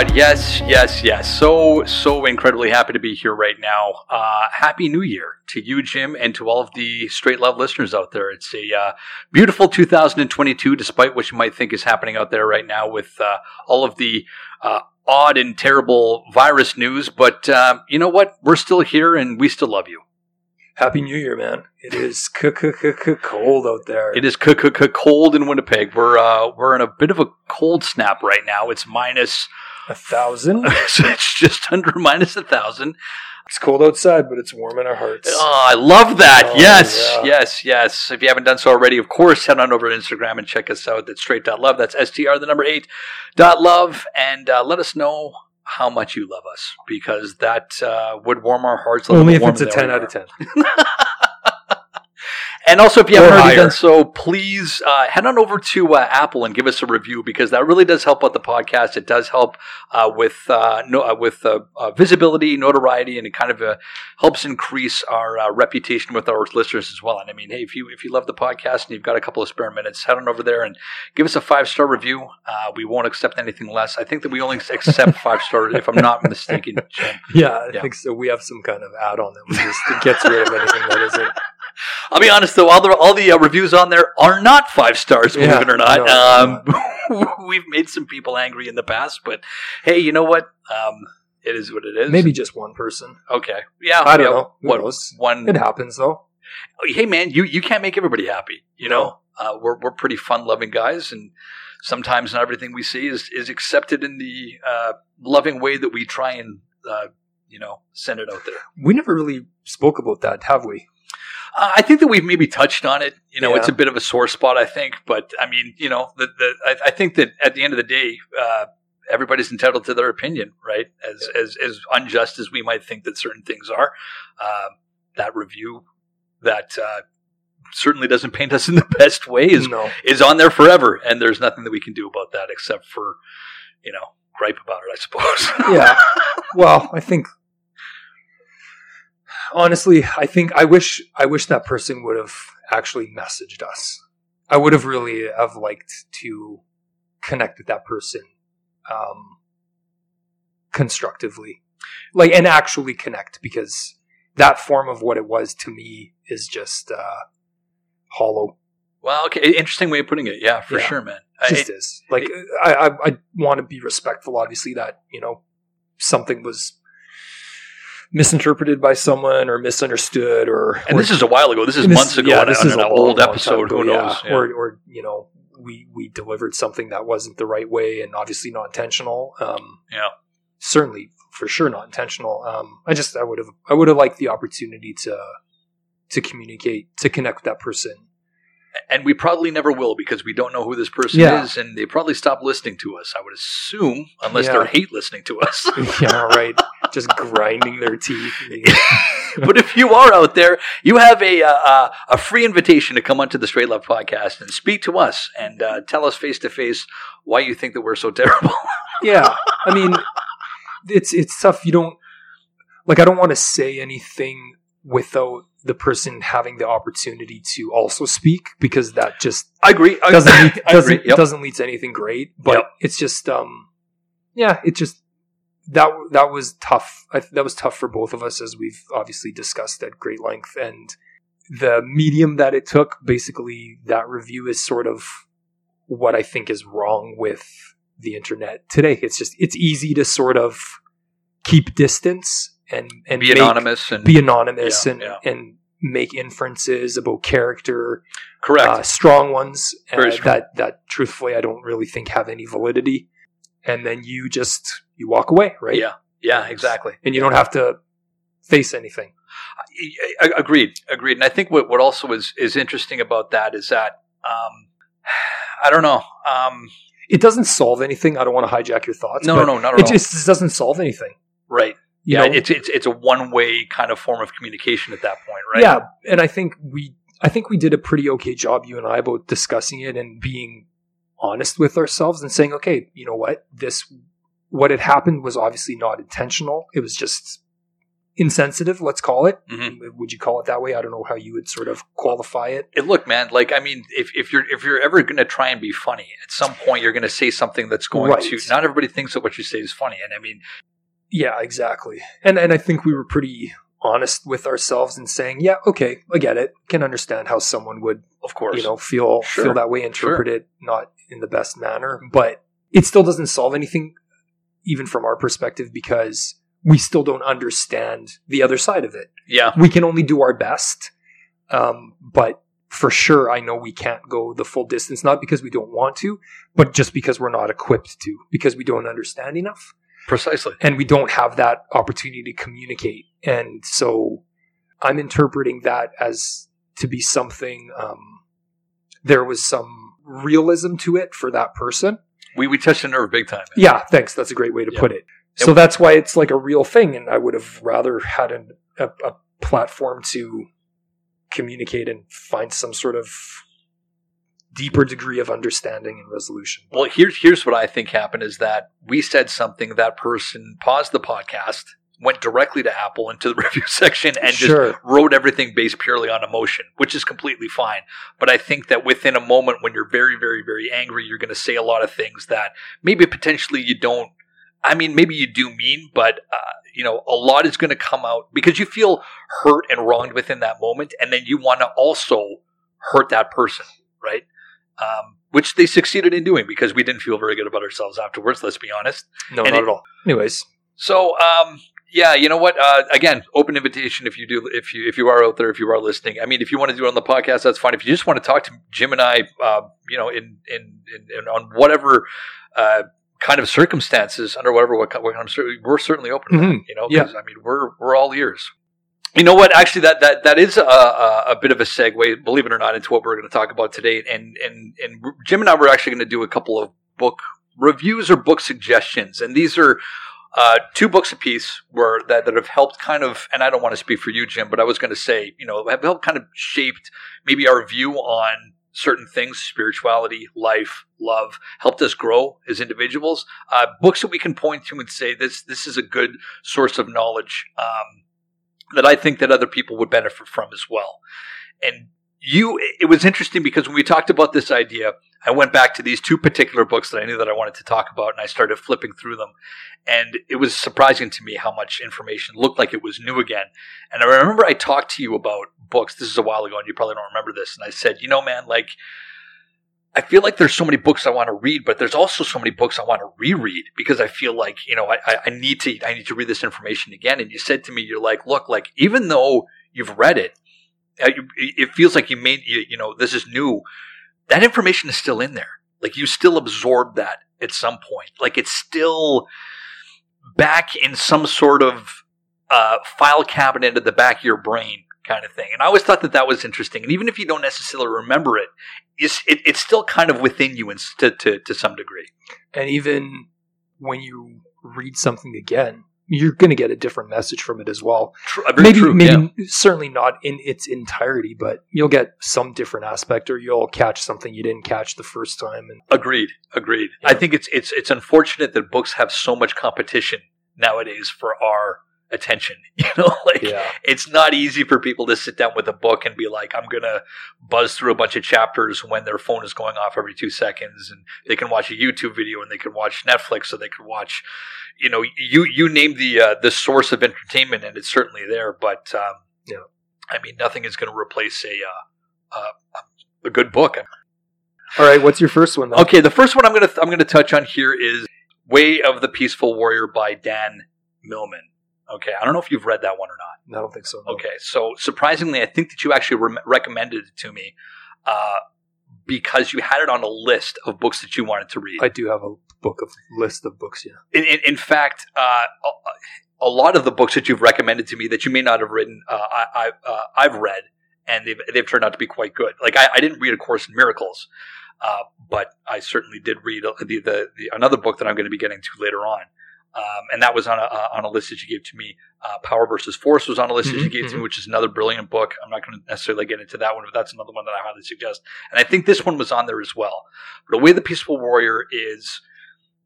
God, yes, yes, yes. So, so incredibly happy to be here right now. Uh, happy New Year to you, Jim, and to all of the Straight Love listeners out there. It's a uh, beautiful 2022, despite what you might think is happening out there right now with uh, all of the uh, odd and terrible virus news. But uh, you know what? We're still here, and we still love you. Happy New Year, man. It is cold out there. It is cold in Winnipeg. We're uh, we're in a bit of a cold snap right now. It's minus a thousand. so it's just under minus a thousand. It's cold outside, but it's warm in our hearts. Oh, I love that. Oh, yes, yeah. yes, yes. If you haven't done so already, of course, head on over to Instagram and check us out. That's straight.love. That's STR, the number eight dot love. And uh, let us know how much you love us because that uh, would warm our hearts. Only if it's a 10 out of 10. And also, if you haven't already done so, please uh, head on over to uh, Apple and give us a review because that really does help out the podcast. It does help uh, with uh, no, uh, with uh, visibility, notoriety, and it kind of helps increase our reputation with our listeners as well. And I mean, hey, if you if you love the podcast and you've got a couple of spare minutes, head on over there and give us a five star review. we won't accept anything less. I think that we only accept five stars if I'm not mistaken. Yeah, I yeah. think so. We have some kind of add on that just gets rid of anything that isn't. I'll be honest though, all the all the uh, reviews on there are not five stars, believe yeah, it or not. No, um, we've made some people angry in the past, but hey, you know what? Um, it is what it is. Maybe just one person. Okay, yeah, I don't yeah, know. Who what knows? one? It happens though. Hey man, you you can't make everybody happy. You no. know, uh, we're we're pretty fun loving guys, and sometimes not everything we see is is accepted in the uh, loving way that we try and uh, you know send it out there. We never really spoke about that, have we? Uh, I think that we've maybe touched on it. You know, yeah. it's a bit of a sore spot, I think. But I mean, you know, the, the I, I think that at the end of the day, uh, everybody's entitled to their opinion, right? As yeah. as as unjust as we might think that certain things are, uh, that review that uh, certainly doesn't paint us in the best way is no. is on there forever, and there's nothing that we can do about that except for, you know, gripe about it, I suppose. yeah. Well, I think honestly, I think I wish I wish that person would have actually messaged us. I would have really have liked to connect with that person um, constructively, like and actually connect because that form of what it was to me is just uh, hollow. Well, okay, interesting way of putting it. Yeah, for yeah, sure, man. Just is like it, I, I, I want to be respectful. Obviously, that you know something was misinterpreted by someone or misunderstood or and or, this is a while ago. This is months ago yeah, this is an old episode. who knows? Yeah. Yeah. or or you know we we delivered something that wasn't the right way and obviously not intentional. Um, yeah. certainly for sure not intentional. Um, i just i would have i would have liked the opportunity to to communicate to connect with that person and we probably never will because we don't know who this person yeah. is, and they probably stop listening to us. I would assume, unless yeah. they hate listening to us. yeah, right. Just grinding their teeth. but if you are out there, you have a uh, a free invitation to come onto the Straight Love podcast and speak to us and uh, tell us face to face why you think that we're so terrible. yeah, I mean, it's it's tough. You don't like. I don't want to say anything without the person having the opportunity to also speak because that just I agree doesn't lead, doesn't agree. Yep. doesn't lead to anything great. But yep. it's just um yeah, it just that that was tough. I, that was tough for both of us as we've obviously discussed at great length and the medium that it took basically that review is sort of what I think is wrong with the internet today. It's just it's easy to sort of keep distance and and be make, anonymous and be anonymous yeah, and yeah. and make inferences about character. Correct. Uh, strong ones uh, that that truthfully I don't really think have any validity. And then you just you walk away, right? Yeah. Yeah. Exactly. And you don't have to face anything. Agreed. Agreed. And I think what what also is is interesting about that is that um, I don't know. Um, it doesn't solve anything. I don't want to hijack your thoughts. No, no, no, not at it all. It just doesn't solve anything. Right yeah, know? it's it's it's a one way kind of form of communication at that point, right? Yeah, and I think we I think we did a pretty okay job, you and I, about discussing it and being honest with ourselves and saying, okay, you know what, this what had happened was obviously not intentional. It was just insensitive, let's call it. Mm-hmm. Would you call it that way? I don't know how you would sort of qualify it. it look, man, like I mean, if, if you're if you're ever going to try and be funny, at some point you're going to say something that's going right. to. Not everybody thinks that what you say is funny, and I mean, yeah, exactly. And and I think we were pretty honest with ourselves and saying, yeah, okay, I get it. Can understand how someone would, of course, you know, feel sure. feel that way, interpret sure. it not in the best manner, but it still doesn't solve anything, even from our perspective, because we still don't understand the other side of it. Yeah. We can only do our best. Um, but for sure, I know we can't go the full distance, not because we don't want to, but just because we're not equipped to, because we don't understand enough. Precisely. And we don't have that opportunity to communicate. And so I'm interpreting that as to be something, um, there was some realism to it for that person. We, we touched a nerve big time. Man. Yeah, thanks. That's a great way to put it. So that's why it's like a real thing, and I would have rather had an, a, a platform to communicate and find some sort of deeper degree of understanding and resolution. Well, here's here's what I think happened is that we said something that person paused the podcast, went directly to Apple into the review section and sure. just wrote everything based purely on emotion, which is completely fine. But I think that within a moment when you're very very very angry, you're going to say a lot of things that maybe potentially you don't I mean, maybe you do mean, but uh, you know, a lot is going to come out because you feel hurt and wronged within that moment, and then you want to also hurt that person, right? Um, which they succeeded in doing because we didn't feel very good about ourselves afterwards. Let's be honest. No, and not it, at all. Anyways, so um, yeah, you know what? Uh, again, open invitation if you do, if you if you are out there, if you are listening. I mean, if you want to do it on the podcast, that's fine. If you just want to talk to Jim and I, uh, you know, in, in in, in on whatever. Uh, kind of circumstances under whatever what, what kind of we're certainly open mm-hmm. that, you know yeah. I mean we're we're all ears you know what? Actually that that that is a, a, bit of a segue believe it or not into what we're going to talk about today. And and and Jim and I were actually going to do a couple of book reviews or book suggestions. And these are uh, two books apiece were that, that have helped kind of, and I don't want to speak for you, Jim, but I was going to say, you know, have helped kind of shaped maybe our view on certain things, spirituality, life, love, helped us grow as individuals. Uh, books that we can point to and say this this is a good source of knowledge um, that I think that other people would benefit from as well. And you, it was interesting because when we talked about this idea, I went back to these two particular books that I knew that I wanted to talk about, and I started flipping through them. And it was surprising to me how much information looked like it was new again. And I remember I talked to you about books. This is a while ago, and you probably don't remember this. And I said, you know, man, like, I feel like there's so many books I want to read, but there's also so many books I want to reread because I feel like, you know, I, I need to, I need to read this information again. And you said to me, you're like, look, like, even though you've read it, uh, it feels like you made, you, you know, this is new. That information is still in there. Like you still absorb that at some point. Like it's still back in some sort of uh, file cabinet at the back of your brain kind of thing. And I always thought that that was interesting. And even if you don't necessarily remember it, it's, it, it's still kind of within you in, to, to, to some degree. And even when you read something again, you're going to get a different message from it as well. True, maybe, true, maybe yeah. certainly not in its entirety, but you'll get some different aspect, or you'll catch something you didn't catch the first time. And agreed, agreed. Yeah. I think it's it's it's unfortunate that books have so much competition nowadays for our attention. You know, like yeah. it's not easy for people to sit down with a book and be like, I'm gonna buzz through a bunch of chapters when their phone is going off every two seconds, and they can watch a YouTube video and they can watch Netflix, so they can watch, you know, you you name the uh, the source of entertainment, and it's certainly there. But um, yeah, I mean, nothing is going to replace a uh, uh, a good book. All right, what's your first one? Then? Okay, the first one I'm gonna I'm gonna touch on here is Way of the Peaceful Warrior by Dan Millman. Okay, I don't know if you've read that one or not. I don't think so. No. Okay, so surprisingly, I think that you actually re- recommended it to me uh, because you had it on a list of books that you wanted to read. I do have a book of list of books. Yeah. In, in, in fact, uh, a lot of the books that you've recommended to me that you may not have written, uh, I, I have uh, read, and they've they've turned out to be quite good. Like I, I didn't read A Course in Miracles, uh, but I certainly did read the, the, the another book that I'm going to be getting to later on. Um, and that was on a uh, on a list that you gave to me. Uh, Power versus Force was on a list mm-hmm, that you gave mm-hmm. to me, mm-hmm. which is another brilliant book. I'm not going to necessarily get into that one, but that's another one that I highly suggest. And I think this one was on there as well. But the way the Peaceful Warrior is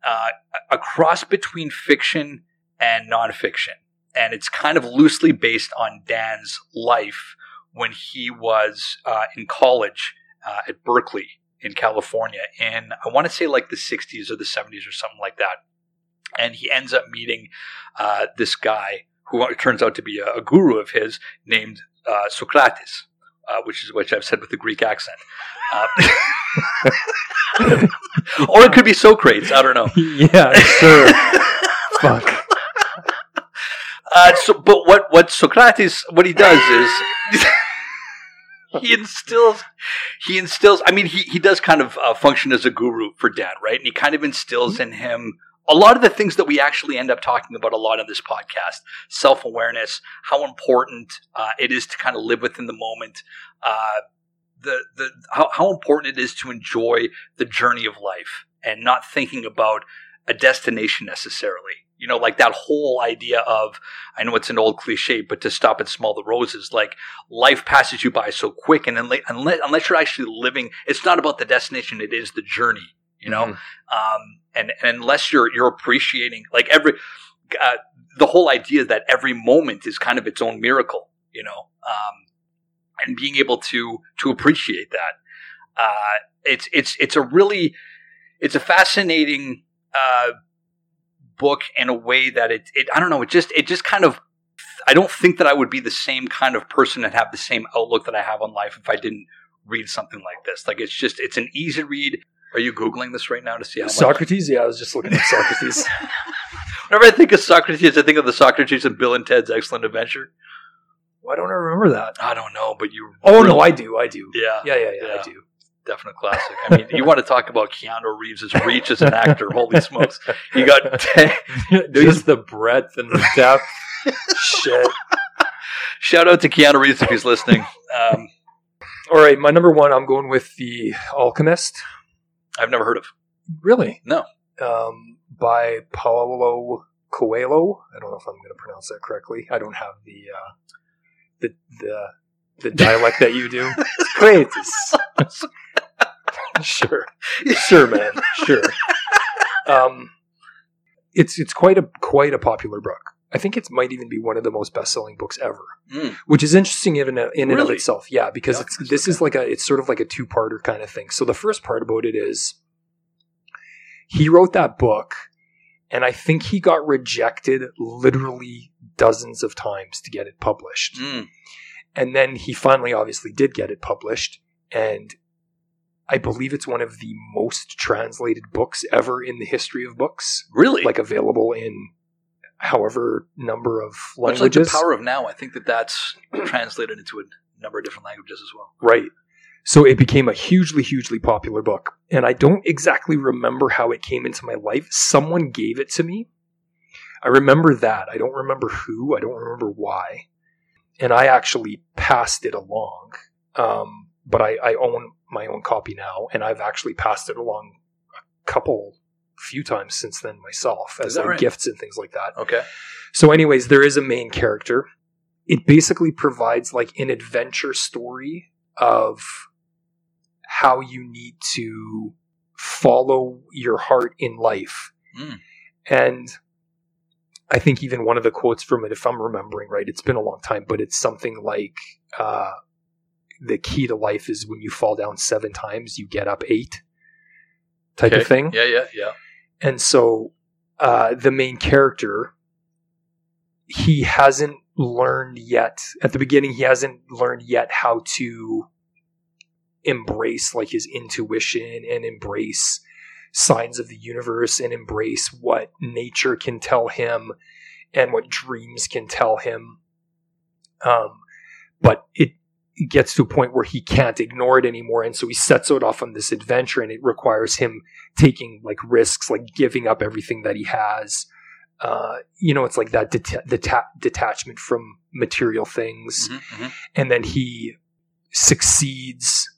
uh, a cross between fiction and nonfiction. and it's kind of loosely based on Dan's life when he was uh, in college uh, at Berkeley in California in I want to say like the 60s or the 70s or something like that. And he ends up meeting uh, this guy who turns out to be a, a guru of his named uh, Socrates, uh, which is which I've said with the Greek accent. Uh, or it could be Socrates. I don't know. Yeah, sure. Fuck. Uh, so, but what what Socrates what he does is he instills he instills. I mean, he he does kind of uh, function as a guru for Dan, right? And he kind of instills in him a lot of the things that we actually end up talking about a lot on this podcast self awareness, how important uh, it is to kind of live within the moment, uh, the, the, how, how important it is to enjoy the journey of life and not thinking about a destination necessarily. You know, like that whole idea of, I know it's an old cliche, but to stop and smell the roses, like life passes you by so quick. And unless, unless you're actually living, it's not about the destination, it is the journey, you know? Mm-hmm. Um, and, and unless you're, you're appreciating, like every, uh, the whole idea that every moment is kind of its own miracle, you know? Um, and being able to, to appreciate that. Uh, it's, it's, it's a really, it's a fascinating, uh, book in a way that it, it I don't know it just it just kind of I don't think that I would be the same kind of person and have the same outlook that I have on life if I didn't read something like this. Like it's just it's an easy read. Are you googling this right now to see how Socrates? Much? Yeah, I was just looking at Socrates. Whenever I think of Socrates, I think of the Socrates and Bill and Ted's Excellent Adventure. Why don't I remember that? I don't know, but you. Oh really, no, I do. I do. Yeah, yeah, yeah, yeah, yeah. I do definite classic. I mean, you want to talk about Keanu Reeves' reach as an actor? Holy smokes! You got just the breadth and the depth. Shit. Shout out to Keanu Reeves if he's listening. Um, all right, my number one. I'm going with the Alchemist. I've never heard of. Really? No. Um, by Paulo Coelho. I don't know if I'm going to pronounce that correctly. I don't have the uh, the the the dialect that you do. Great. sure, sure, man, sure. Um, it's it's quite a quite a popular book. I think it might even be one of the most best selling books ever, mm. which is interesting in, in and of itself. Yeah, because yeah, it's, this okay. is like a it's sort of like a two parter kind of thing. So the first part about it is he wrote that book, and I think he got rejected literally dozens of times to get it published. Mm. And then he finally obviously did get it published, and I believe it's one of the most translated books ever in the history of books. Really? Like available in however number of languages. like the Power of Now, I think that that's translated into a number of different languages as well. Right. So it became a hugely, hugely popular book. And I don't exactly remember how it came into my life. Someone gave it to me. I remember that. I don't remember who. I don't remember why. And I actually passed it along. Um, but I, I own my own copy now, and I've actually passed it along a couple few times since then myself as like right? gifts and things like that. Okay. So, anyways, there is a main character. It basically provides like an adventure story of how you need to follow your heart in life. Mm. And I think even one of the quotes from it, if I'm remembering right, it's been a long time, but it's something like, uh, the key to life is when you fall down seven times, you get up eight type okay. of thing. Yeah, yeah, yeah. And so uh, the main character, he hasn't learned yet. At the beginning, he hasn't learned yet how to embrace like his intuition and embrace signs of the universe and embrace what nature can tell him and what dreams can tell him. Um, but it gets to a point where he can't ignore it anymore. And so he sets out off on this adventure and it requires him taking like risks, like giving up everything that he has. Uh, you know, it's like that deta- deta- detachment from material things. Mm-hmm, mm-hmm. And then he succeeds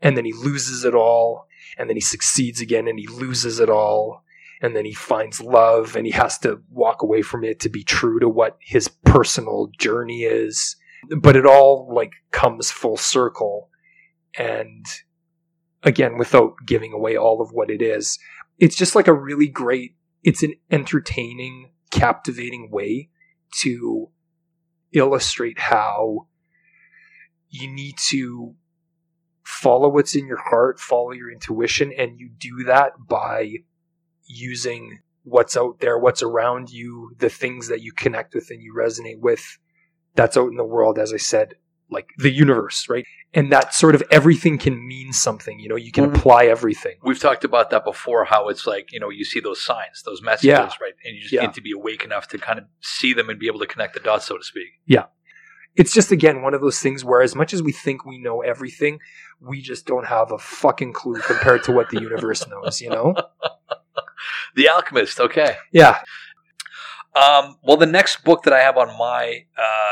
and then he loses it all. And then he succeeds again and he loses it all. And then he finds love and he has to walk away from it to be true to what his personal journey is but it all like comes full circle. And again without giving away all of what it is it's just like a really great it's an entertaining captivating way to illustrate how you need to follow what's in your heart, follow your intuition, and you do that by using what's out there, what's around you, the things that you connect with and you resonate with that's out in the world, as I said, like the universe, right? And that sort of everything can mean something. You know, you can mm-hmm. apply everything. We've talked about that before. How it's like you know you see those signs, those messages, yeah. right? And you just yeah. need to be awake enough to kind of see them and be able to connect the dots, so to speak. Yeah, it's just again one of those things where as much as we think we know everything, we just don't have a fucking clue compared to what the universe knows. You know. the Alchemist. Okay. Yeah. Um, well, the next book that I have on my uh,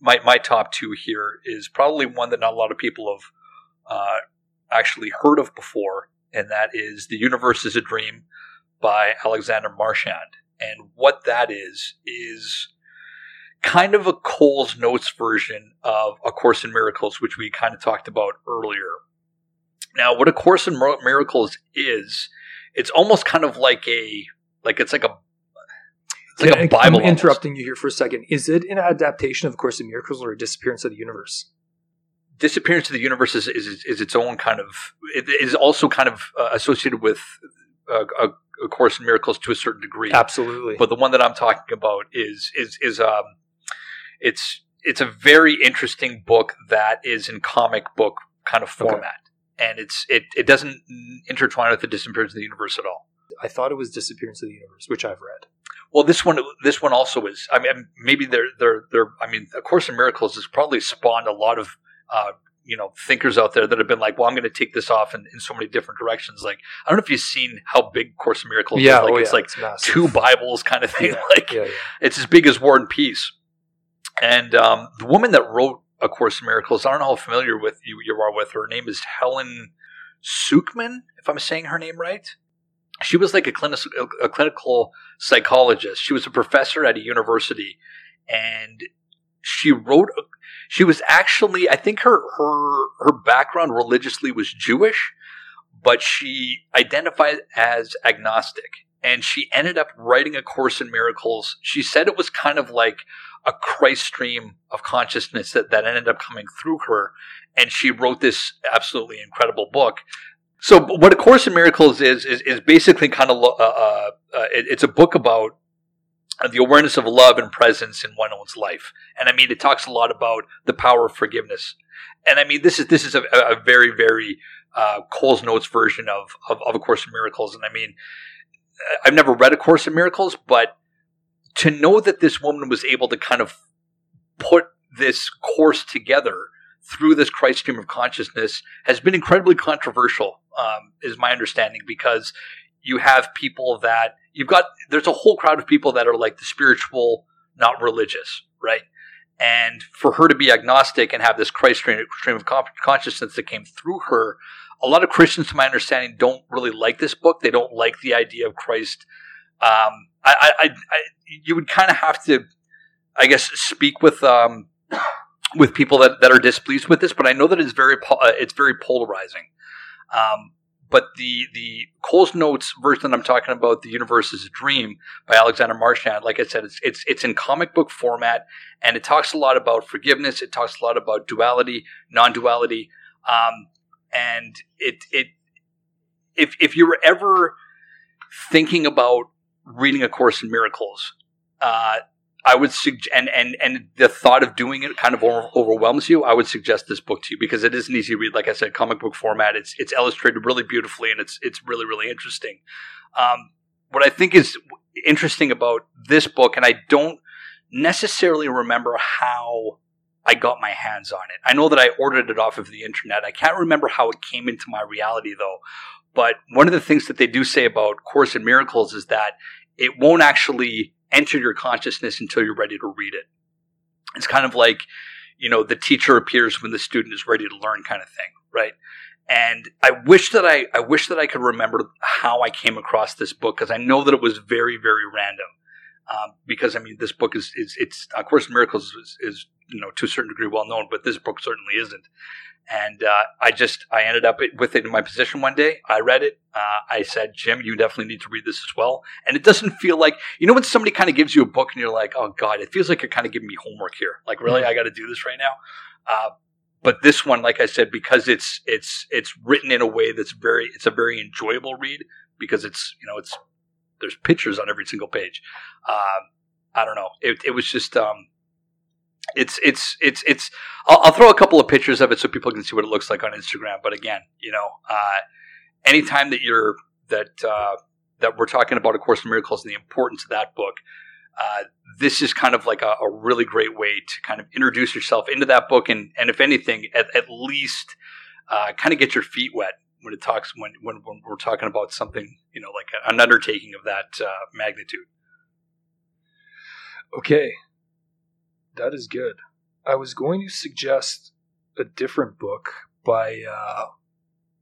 my my top two here is probably one that not a lot of people have uh, actually heard of before, and that is "The Universe Is a Dream" by Alexander Marchand. And what that is is kind of a Cole's Notes version of A Course in Miracles, which we kind of talked about earlier. Now, what A Course in Miracles is, it's almost kind of like a like it's like a it's like a Bible. I'm interrupting almost. you here for a second. Is it an adaptation of Course in Miracles or a disappearance of the universe? Disappearance of the universe is, is, is its own kind of. It is also kind of uh, associated with uh, a, a, Course in Miracles to a certain degree. Absolutely. But the one that I'm talking about is is is um, it's it's a very interesting book that is in comic book kind of format, okay. and it's it it doesn't intertwine with the disappearance of the universe at all. I thought it was disappearance of the universe, which I've read. Well, this one, this one also is. I mean, maybe they're they're they're. I mean, A Course in Miracles has probably spawned a lot of uh, you know thinkers out there that have been like, well, I'm going to take this off in, in so many different directions. Like, I don't know if you've seen how big Course in Miracles yeah, is. Like, oh, it's yeah, like it's two Bibles kind of thing. Yeah, like, yeah, it's as big as War and Peace. And um, the woman that wrote A Course in Miracles, I don't know how familiar with you you are with her. Her name is Helen Schucman, if I'm saying her name right she was like a clinical, a clinical psychologist. She was a professor at a university, and she wrote. She was actually, I think her her her background religiously was Jewish, but she identified as agnostic, and she ended up writing a course in miracles. She said it was kind of like a Christ stream of consciousness that, that ended up coming through her. And she wrote this absolutely incredible book so what A Course in Miracles is is, is basically kind of uh, uh, uh, it, it's a book about the awareness of love and presence in one's life, and I mean it talks a lot about the power of forgiveness, and I mean this is this is a, a very very uh, Cole's Notes version of, of, of A Course in Miracles, and I mean I've never read A Course in Miracles, but to know that this woman was able to kind of put this course together through this Christ stream of consciousness has been incredibly controversial, um, is my understanding, because you have people that you've got, there's a whole crowd of people that are like the spiritual, not religious, right? And for her to be agnostic and have this Christ stream, of consciousness that came through her, a lot of Christians, to my understanding, don't really like this book. They don't like the idea of Christ. Um, I, I, I, you would kind of have to, I guess, speak with um, with people that, that are displeased with this, but I know that it's very uh, it's very polarizing. Um, but the the Cole's Notes version that I'm talking about, "The Universe Is a Dream" by Alexander Marchand, like I said, it's it's it's in comic book format, and it talks a lot about forgiveness. It talks a lot about duality, non-duality, um, and it it if if you were ever thinking about reading a Course in Miracles, uh, I would suggest, and, and, and the thought of doing it kind of over- overwhelms you. I would suggest this book to you because it is an easy read. Like I said, comic book format. It's, it's illustrated really beautifully and it's, it's really, really interesting. Um, what I think is interesting about this book, and I don't necessarily remember how I got my hands on it. I know that I ordered it off of the internet. I can't remember how it came into my reality though. But one of the things that they do say about Course in Miracles is that it won't actually enter your consciousness until you're ready to read it. It's kind of like, you know, the teacher appears when the student is ready to learn kind of thing, right? And I wish that I, I wish that I could remember how I came across this book because I know that it was very, very random. Um, because I mean, this book is, is it's, of course, Miracles is, is you know to a certain degree well known, but this book certainly isn't. And uh, I just I ended up with it in my position one day. I read it. Uh, I said, Jim, you definitely need to read this as well. And it doesn't feel like you know when somebody kind of gives you a book and you're like, oh god, it feels like you're kind of giving me homework here. Like really, mm-hmm. I got to do this right now. Uh, but this one, like I said, because it's it's it's written in a way that's very it's a very enjoyable read because it's you know it's there's pictures on every single page. Um, I don't know. It, it was just um, it's it's it's it's. I'll, I'll, throw a couple of pictures of it so people can see what it looks like on Instagram. But again, you know, uh, anytime that you're that uh, that we're talking about A Course in Miracles and the importance of that book, uh, this is kind of like a, a, really great way to kind of introduce yourself into that book, and and if anything, at, at least uh, kind of get your feet wet when it talks when, when when we're talking about something you know like an undertaking of that uh, magnitude. Okay, that is good. I was going to suggest a different book by uh,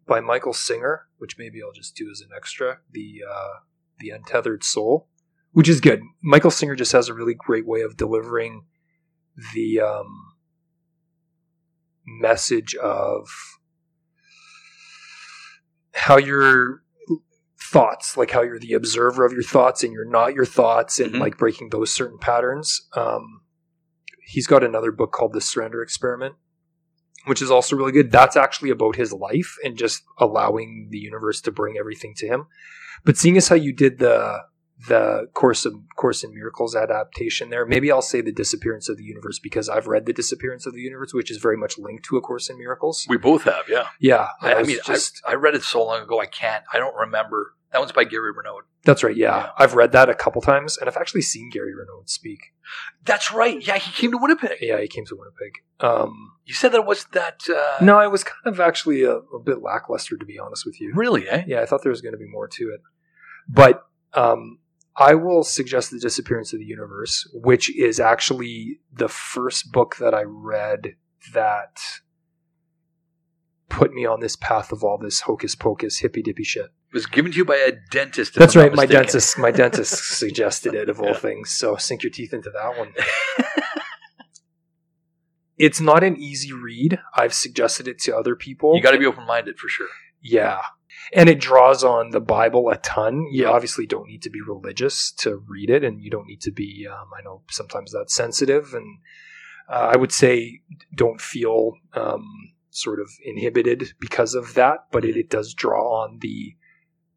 by Michael Singer, which maybe I'll just do as an extra. The uh, the Untethered Soul, which is good. Michael Singer just has a really great way of delivering the um, message of how your thoughts, like how you're the observer of your thoughts and you're not your thoughts, and mm-hmm. like breaking those certain patterns. Um, he's got another book called The Surrender Experiment, which is also really good. That's actually about his life and just allowing the universe to bring everything to him. But seeing as how you did the the course of course in miracles adaptation there maybe i'll say the disappearance of the universe because i've read the disappearance of the universe which is very much linked to a course in miracles we both have yeah yeah i, I mean just I, I, read it so long ago i can't i don't remember that one's by Gary Renard. That's right. Yeah. yeah. I've read that a couple times, and I've actually seen Gary Renard speak. That's right. Yeah, he came to Winnipeg. Yeah, he came to Winnipeg. Um, you said that it was that. Uh... No, it was kind of actually a, a, bit lackluster, to be honest with you. Really? Eh? Yeah, I thought there was going to be more to it, but um, I will suggest the disappearance of the universe, which is actually the first book that I read that put me on this path of all this hocus pocus hippy dippy shit was given to you by a dentist. That's right. My dentist, my dentist suggested it of all yeah. things. So sink your teeth into that one. it's not an easy read. I've suggested it to other people. You got to be open minded for sure. Yeah. And it draws on the Bible a ton. You obviously don't need to be religious to read it, and you don't need to be, um, I know sometimes that's sensitive. And uh, I would say don't feel um, sort of inhibited because of that, but it, it does draw on the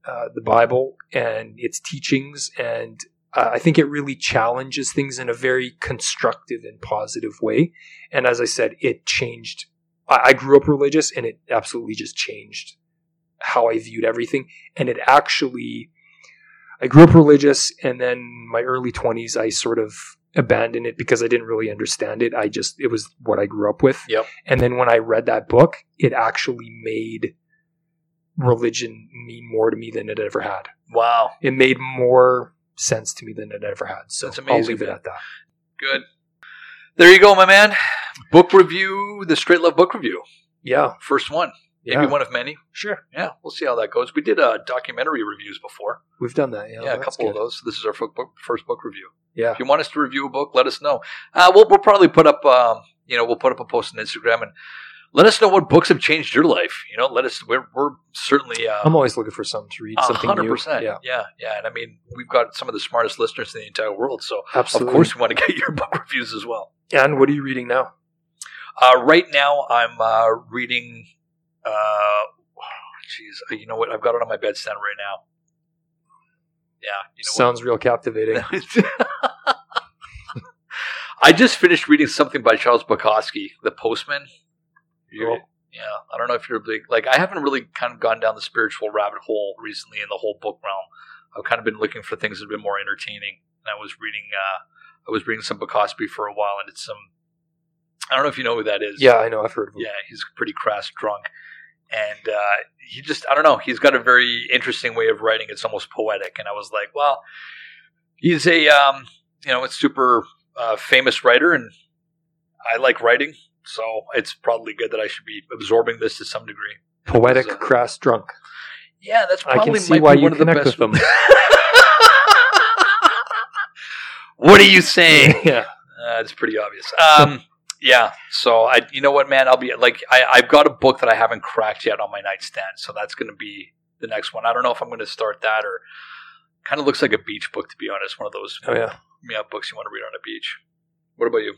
uh, the Bible and its teachings, and uh, I think it really challenges things in a very constructive and positive way. And as I said, it changed. I, I grew up religious, and it absolutely just changed how I viewed everything. And it actually, I grew up religious, and then my early twenties, I sort of abandoned it because I didn't really understand it. I just it was what I grew up with. Yep. And then when I read that book, it actually made religion mean more to me than it ever had. Wow. It made more sense to me than it ever had. So That's amazing, I'll leave man. it at that. Good. There you go, my man. Book review, the Straight Love Book Review. Yeah. First one. Maybe yeah. one of many. Sure. Yeah, we'll see how that goes. We did uh, documentary reviews before. We've done that. Yeah, yeah a couple good. of those. This is our first book review. Yeah. If you want us to review a book, let us know. Uh, we'll, we'll probably put up, um, you know, we'll put up a post on Instagram and let us know what books have changed your life. You know, let us. We're, we're certainly. Uh, I'm always looking for something to read. Something 100%. New. Yeah, yeah, yeah. And I mean, we've got some of the smartest listeners in the entire world, so Absolutely. of course we want to get your book reviews as well. And what are you reading now? Uh, right now, I'm uh, reading. Uh, jeez, uh, you know what? I've got it on my bedstand right now. Yeah, you know sounds what? real captivating. I just finished reading something by Charles Bukowski, The Postman. Cool. Yeah, I don't know if you're big. Like, I haven't really kind of gone down the spiritual rabbit hole recently in the whole book realm. I've kind of been looking for things that have been more entertaining. And I was reading, uh, I was reading some Bukowski for a while, and it's some. I don't know if you know who that is. Yeah, I know. I've heard of him. Yeah, he's pretty crass drunk, and uh, he just I don't know. He's got a very interesting way of writing. It's almost poetic, and I was like, well, he's a um, you know, a super uh, famous writer, and I like writing. So it's probably good that I should be absorbing this to some degree. Poetic, uh, crass, drunk. Yeah, that's probably I can see why you connect with them. what are you saying? yeah, uh, it's pretty obvious. Um, Yeah. So I, you know what, man, I'll be like, I, I've got a book that I haven't cracked yet on my nightstand, so that's going to be the next one. I don't know if I'm going to start that or kind of looks like a beach book to be honest. One of those, oh yeah, yeah, books you want to read on a beach. What about you?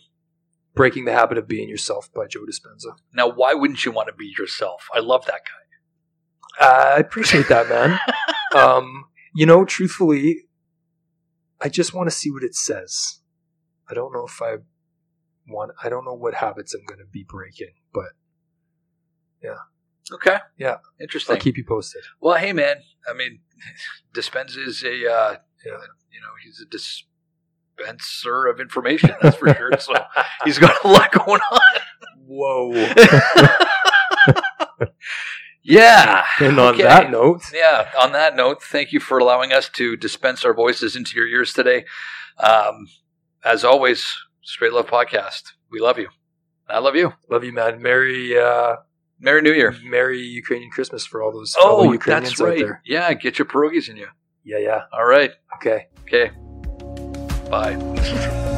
Breaking the Habit of Being Yourself by Joe Dispenza. Now, why wouldn't you want to be yourself? I love that guy. Uh, I appreciate that, man. um, you know, truthfully, I just want to see what it says. I don't know if I want, I don't know what habits I'm going to be breaking, but yeah. Okay. Yeah. Interesting. I'll keep you posted. Well, hey, man. I mean, Dispenza is a, uh, yeah. you know, he's a dispenser of information, that's for sure. So he's got a lot going on. Whoa. yeah. And on okay. that note. Yeah. On that note, thank you for allowing us to dispense our voices into your ears today. Um, as always, Straight Love Podcast. We love you. I love you. Love you, man. Merry, uh, Merry New Year. Merry Ukrainian Christmas for all those oh, Ukrainians that's right. out there. Yeah, get your pierogies in you. Yeah, yeah. All right. Okay. Okay. Bye.